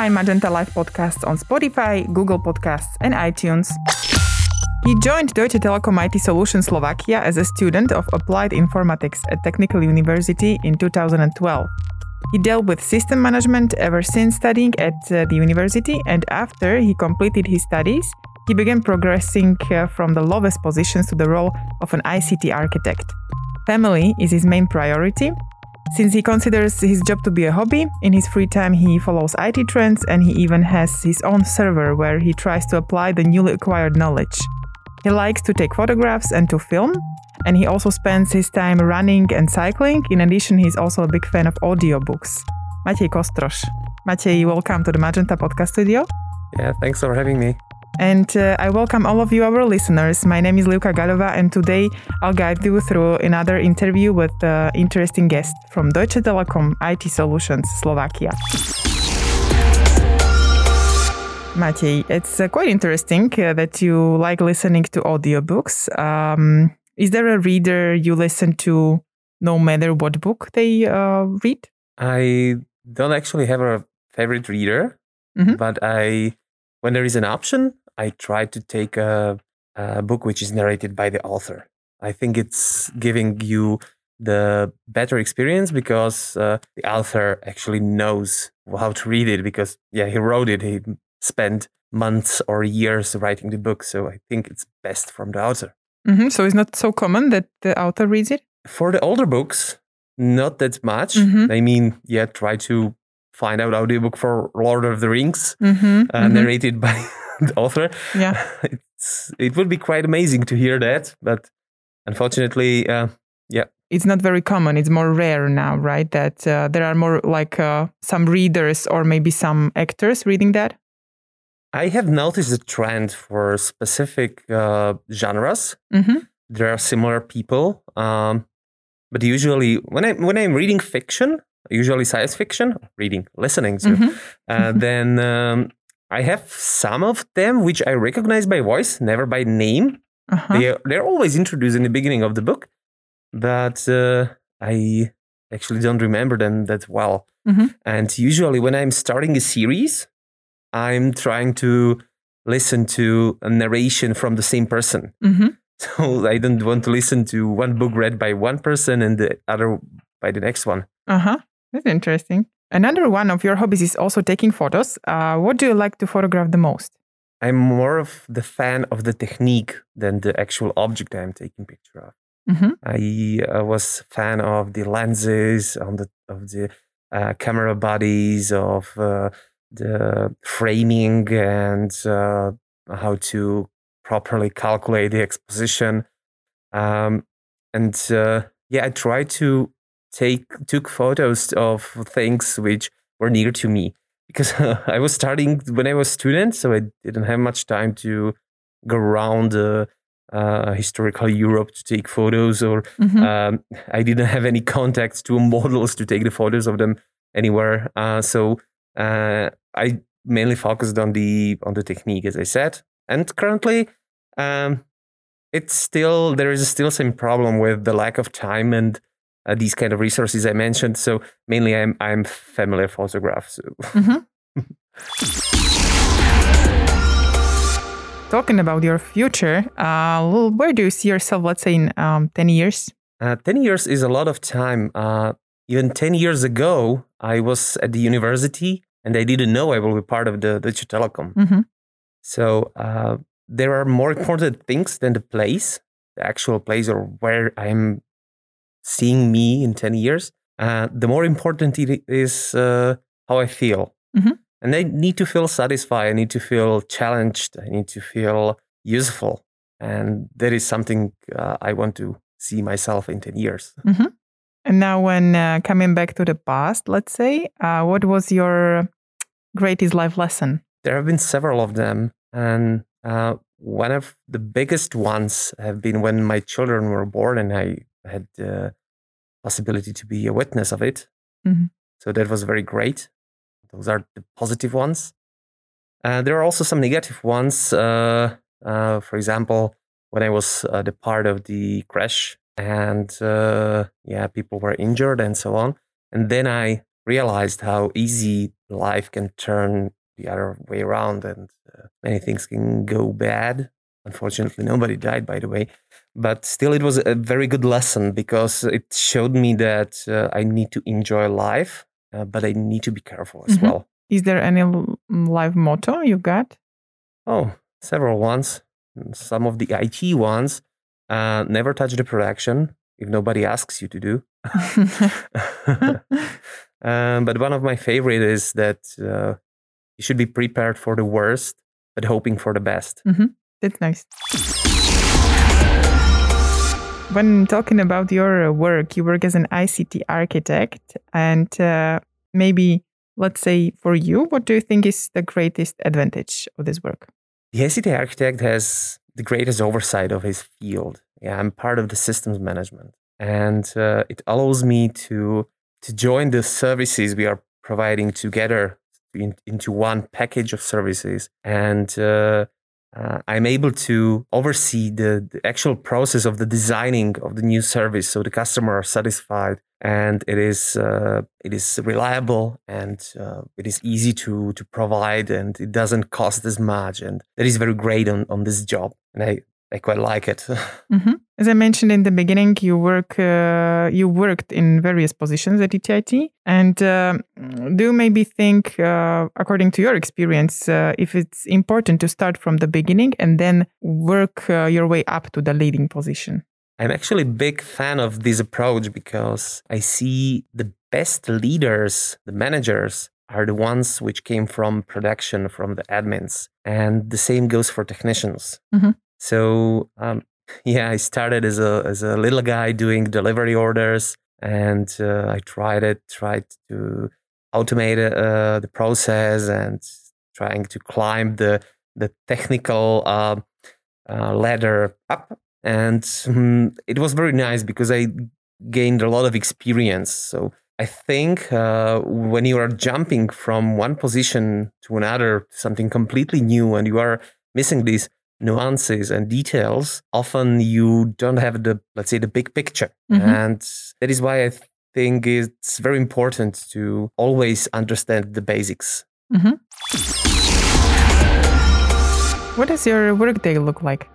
find Magenta Life podcasts on Spotify, Google Podcasts, and iTunes. He joined Deutsche Telekom IT Solutions Slovakia as a student of Applied Informatics at Technical University in 2012. He dealt with system management ever since studying at uh, the university, and after he completed his studies, he began progressing uh, from the lowest positions to the role of an ICT architect. Family is his main priority. Since he considers his job to be a hobby, in his free time he follows IT trends and he even has his own server where he tries to apply the newly acquired knowledge. He likes to take photographs and to film, and he also spends his time running and cycling. In addition, he's also a big fan of audiobooks. Matej Kostroš. Matej, welcome to the Magenta Podcast Studio. Yeah, thanks for having me. And uh, I welcome all of you, our listeners. My name is Luka Galova, and today I'll guide you through another interview with an uh, interesting guest from Deutsche Telekom IT Solutions Slovakia. Matej, it's uh, quite interesting uh, that you like listening to audiobooks. Um, is there a reader you listen to no matter what book they uh, read? I don't actually have a favorite reader, mm-hmm. but I, when there is an option, I try to take a, a book which is narrated by the author. I think it's giving you the better experience because uh, the author actually knows how to read it because yeah he wrote it he spent months or years writing the book. So I think it's best from the author. Mm-hmm. So it's not so common that the author reads it? For the older books, not that much. Mm-hmm. I mean, yeah, try to find out audiobook for Lord of the Rings, mm-hmm. Uh, mm-hmm. narrated by author. Yeah. It's, it would be quite amazing to hear that, but unfortunately, uh, yeah. It's not very common. It's more rare now, right? That uh, there are more like uh, some readers or maybe some actors reading that. I have noticed a trend for specific uh, genres. Mm-hmm. There are similar people, um, but usually when I when I'm reading fiction, usually science fiction, reading, listening to, mm-hmm. Uh, mm-hmm. then um, I have some of them which I recognize by voice, never by name. Uh-huh. They are, they're always introduced in the beginning of the book, but uh, I actually don't remember them that well. Mm-hmm. And usually when I'm starting a series, I'm trying to listen to a narration from the same person. Mm-hmm. So I don't want to listen to one book read by one person and the other by the next one. Uh huh. That's interesting. Another one of your hobbies is also taking photos. Uh, what do you like to photograph the most? I'm more of the fan of the technique than the actual object I'm taking picture of. Mm-hmm. I uh, was fan of the lenses, on the of the uh, camera bodies, of uh, the framing and uh, how to properly calculate the exposition. Um, and uh, yeah, I try to take took photos of things which were near to me because I was starting when I was a student, so I didn't have much time to go around uh, uh, historical Europe to take photos, or mm-hmm. um, I didn't have any contacts to models to take the photos of them anywhere. Uh, so uh, I mainly focused on the on the technique, as I said, and currently, um, it's still there is still some problem with the lack of time and uh, these kind of resources I mentioned. So mainly, I'm I'm familiar photograph. So. Mm-hmm. Talking about your future, uh, where do you see yourself? Let's say in um, ten years. Uh, ten years is a lot of time. Uh, even ten years ago, I was at the university and I didn't know I will be part of the Deutsche Telekom. Mm-hmm. So uh, there are more important things than the place, the actual place, or where I'm seeing me in 10 years. Uh, the more important it is uh, how I feel. Mm-hmm. And I need to feel satisfied. I need to feel challenged. I need to feel useful. And that is something uh, I want to see myself in 10 years. Mm-hmm. And now, when uh, coming back to the past, let's say, uh, what was your greatest life lesson? There have been several of them. And uh, one of the biggest ones have been when my children were born and I had the possibility to be a witness of it. Mm-hmm. So that was very great. Those are the positive ones. Uh, there are also some negative ones. Uh, uh, for example, when I was the part of the crash and uh, yeah, people were injured and so on. And then I realized how easy life can turn the other way around and uh, many things can go bad. Unfortunately, nobody died, by the way. But still, it was a very good lesson because it showed me that uh, I need to enjoy life, uh, but I need to be careful as mm-hmm. well. Is there any life motto you got? Oh, several ones. Some of the IT ones. Uh, never touch the production if nobody asks you to do. um, but one of my favorite is that uh, you should be prepared for the worst, but hoping for the best. Mm-hmm. That's nice. When talking about your work, you work as an ICT architect, and uh, maybe let's say for you, what do you think is the greatest advantage of this work? The ICT architect has the greatest oversight of his field. Yeah, I'm part of the systems management, and uh, it allows me to to join the services we are providing together in, into one package of services, and uh, uh, I'm able to oversee the, the, actual process of the designing of the new service, so the customer are satisfied and it is uh, it is reliable and uh, it is easy to to provide and it doesn't cost as much and that is very great on on this job. And I I quite like it. mm-hmm. As I mentioned in the beginning, you work uh, you worked in various positions at DTIT, and uh, do you maybe think, uh, according to your experience, uh, if it's important to start from the beginning and then work uh, your way up to the leading position? I'm actually a big fan of this approach because I see the best leaders, the managers, are the ones which came from production, from the admins. And the same goes for technicians. Mm-hmm. So, um, yeah, I started as a, as a little guy doing delivery orders and uh, I tried it, tried to automate uh, the process and trying to climb the, the technical uh, uh ladder up and um, it was very nice because I gained a lot of experience. So I think uh, when you are jumping from one position to another, something completely new, and you are missing these nuances and details, often you don't have the, let's say, the big picture. Mm-hmm. And that is why I think it's very important to always understand the basics. Mm-hmm. What does your workday look like?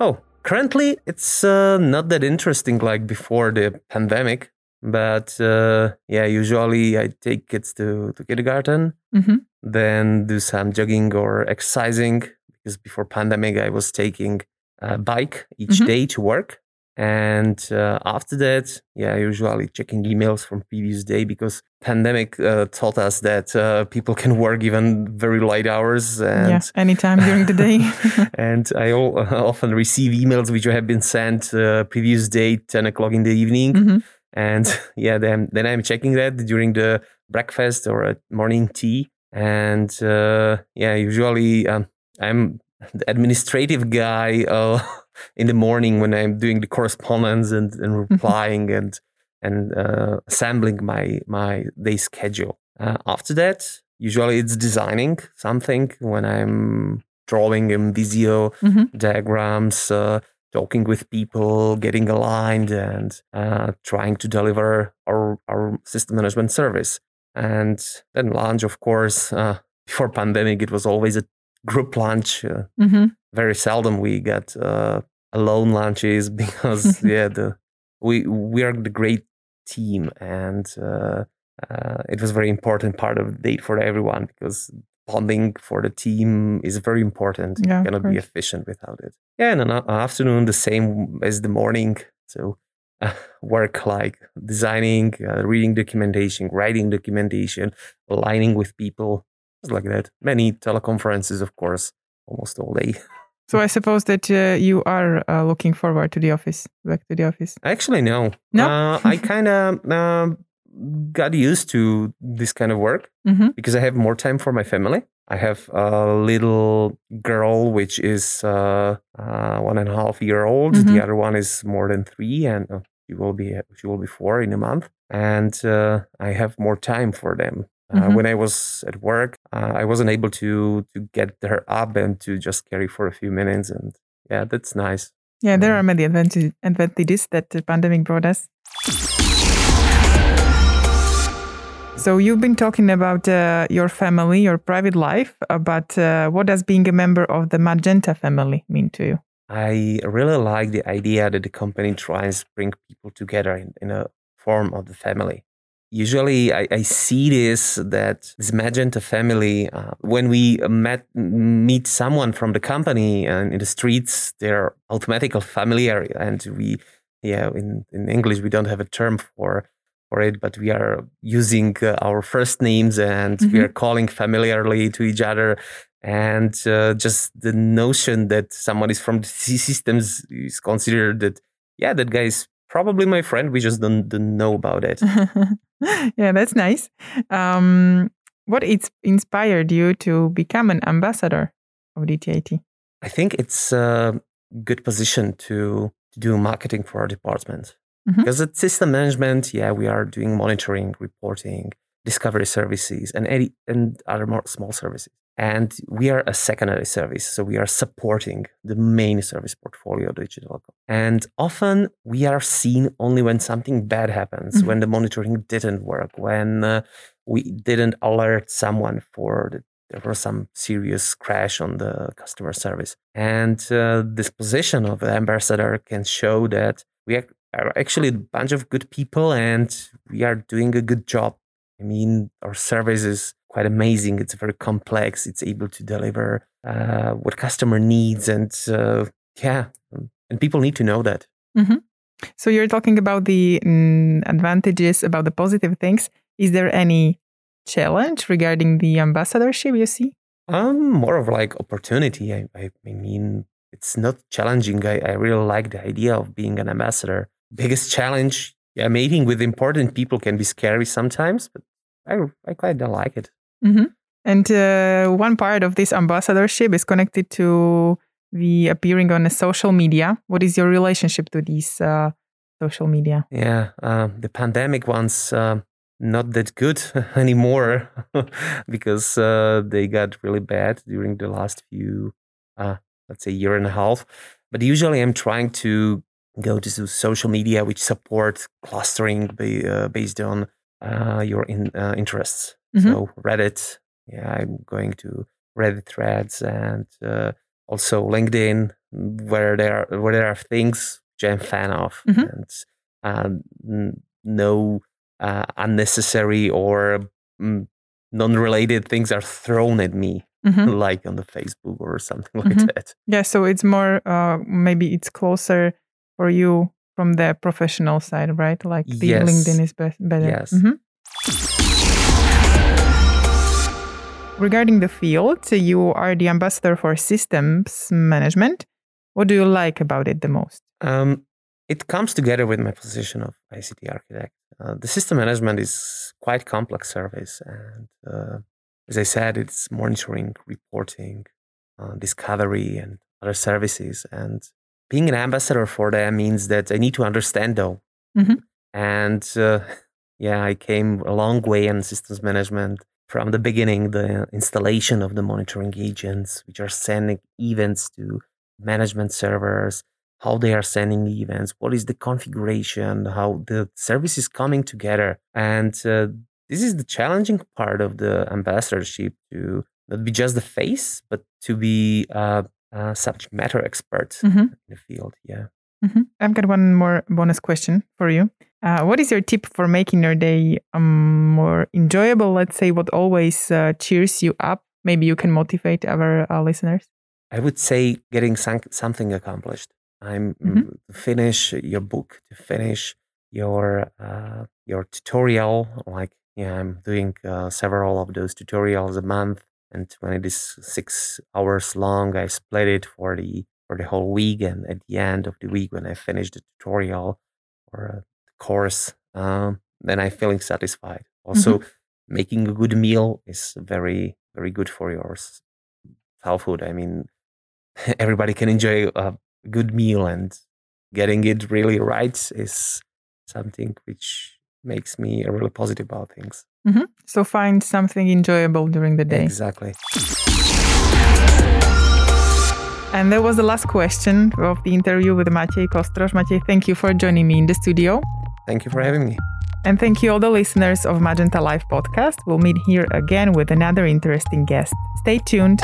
Oh, Currently, it's uh, not that interesting like before the pandemic. But uh, yeah, usually I take kids to, to kindergarten, mm-hmm. then do some jogging or exercising. Because before pandemic, I was taking a bike each mm-hmm. day to work. And uh, after that, yeah, usually checking emails from previous day because pandemic uh, taught us that uh, people can work even very late hours and yeah, anytime during the day. and I often receive emails which have been sent uh, previous day, ten o'clock in the evening. Mm-hmm. And yeah, then then I'm checking that during the breakfast or morning tea. And uh, yeah, usually um, I'm the administrative guy uh, in the morning when I'm doing the correspondence and, and replying and and uh, assembling my my day schedule. Uh, after that, usually it's designing something when I'm drawing in Visio mm-hmm. diagrams, uh, talking with people, getting aligned, and uh, trying to deliver our our system management service. And then lunch, of course. Uh, before pandemic, it was always a group lunch. Uh, mm-hmm. Very seldom we get uh, alone lunches because yeah, the we we are the great team, and uh, uh, it was very important part of the date for everyone because bonding for the team is very important. Yeah, you cannot be efficient without it. Yeah, and an afternoon the same as the morning. So uh, work like designing, uh, reading documentation, writing documentation, aligning with people, like that. Many teleconferences, of course, almost all day. So I suppose that uh, you are uh, looking forward to the office, back to the office. Actually, no. No, uh, I kind of um, got used to this kind of work mm-hmm. because I have more time for my family. I have a little girl which is uh, uh, one and a half year old. Mm-hmm. The other one is more than three, and uh, she will be she will be four in a month. And I have more time for them. Uh, mm-hmm. when I was at work, uh, I wasn't able to to get her up and to just carry for a few minutes, and yeah, that's nice. Yeah, there are many advantages that the pandemic brought us. So you've been talking about uh, your family, your private life, uh, but uh, what does being a member of the Magenta family mean to you? I really like the idea that the company tries to bring people together in, in a form of the family. Usually, I, I see this that this Magenta family, uh, when we met, meet someone from the company and in the streets, they're automatically familiar. And we, yeah, in, in English, we don't have a term for for it, but we are using uh, our first names and mm-hmm. we are calling familiarly to each other. And uh, just the notion that someone is from the systems is considered that, yeah, that guy is probably my friend. We just don't, don't know about it. yeah, that's nice. Um, what it's inspired you to become an ambassador of DTIT? I think it's a good position to, to do marketing for our department. Mm-hmm. Because at system management, yeah, we are doing monitoring, reporting, discovery services, and any, and other more small services. And we are a secondary service, so we are supporting the main service portfolio of Deutsche Telekom. And often we are seen only when something bad happens, mm-hmm. when the monitoring didn't work, when uh, we didn't alert someone for the there was some serious crash on the customer service. And uh, this position of the ambassador can show that we are are actually a bunch of good people and we are doing a good job. I mean, our service is quite amazing. It's very complex. It's able to deliver uh, what customer needs, and uh, yeah, and people need to know that. Mm-hmm. So you're talking about the mm, advantages, about the positive things. Is there any challenge regarding the ambassadorship you see? Um, more of like opportunity. I, I, I mean, it's not challenging. I, I really like the idea of being an ambassador biggest challenge, yeah, meeting with important people can be scary sometimes, but I, I quite don't like it. Mm-hmm. And uh, one part of this ambassadorship is connected to the appearing on the social media. What is your relationship to these uh, social media? Yeah, uh, the pandemic ones uh, not that good anymore because uh, they got really bad during the last few, uh, let's say, year and a half. But usually, I'm trying to go to social media which support clustering be, uh, based on your in, interests. Mm-hmm. So Reddit, yeah, I'm going to Reddit threads and uh, also LinkedIn, where there are, where there are things which I'm fan of, mm-hmm. and n- no uh, unnecessary or mm, non-related things are thrown at me. Mm-hmm. like on the Facebook or something like mm-hmm. that. Yeah, so it's more uh, maybe it's closer for you from the professional side, right? Like the yes. LinkedIn is be- better. Yes. Regarding the field, you are the ambassador for systems management. What do you like about it the most? Um, it comes together with my position of ICT architect. Uh, the system management is quite complex service, and uh, as I said, it's monitoring, reporting, uh, discovery, and other services. And being an ambassador for them means that I need to understand though. Mm-hmm. And uh, yeah, I came a long way in systems management from the beginning, the installation of the monitoring agents, which are sending events to management servers, how they are sending the events, what is the configuration, how the service is coming together. And uh, this is the challenging part of the ambassadorship to not be just the face, but to be uh, uh, subject matter expert mm-hmm. in the field. Yeah. Mm-hmm. I've got one more bonus question for you. Uh, what is your tip for making your day um, more enjoyable? Let's say what always uh, cheers you up. Maybe you can motivate our uh, listeners. I would say getting some, something accomplished. I'm mm-hmm. to finish your book, to finish your uh, your tutorial. Like yeah, I'm doing uh, several of those tutorials a month and when it is six hours long, I split it for the for the whole week. And at the end of the week, when I finish the tutorial or uh, course, um, then I'm feeling satisfied. Also, mm-hmm. making a good meal is very very good for your health food. I mean, everybody can enjoy a good meal, and getting it really right is something which makes me really positive about things. Mm-hmm. So find something enjoyable during the day. Exactly. And that was the last question of the interview with Matej Kostroš. Matej, thank you for joining me in the studio. Thank you for having me. And thank you, all the listeners of Magenta Life podcast. We'll meet here again with another interesting guest. Stay tuned.